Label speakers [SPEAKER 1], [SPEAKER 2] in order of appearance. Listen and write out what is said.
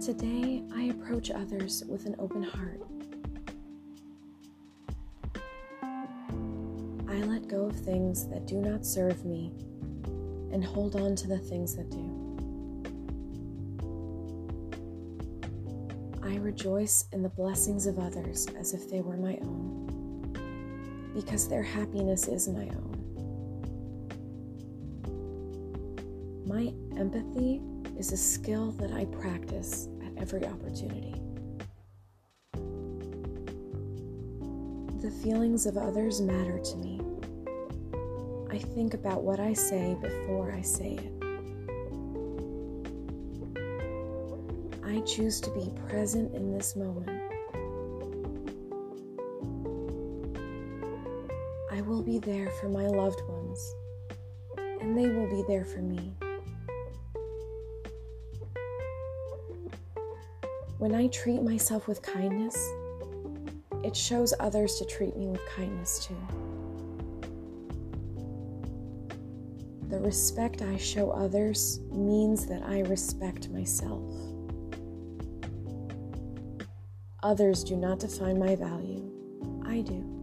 [SPEAKER 1] Today, I approach others with an open heart. I let go of things that do not serve me and hold on to the things that do. I rejoice in the blessings of others as if they were my own, because their happiness is my own. My empathy is a skill that I practice at every opportunity. The feelings of others matter to me. I think about what I say before I say it. I choose to be present in this moment. I will be there for my loved ones, and they will be there for me. When I treat myself with kindness, it shows others to treat me with kindness too. The respect I show others means that I respect myself. Others do not define my value, I do.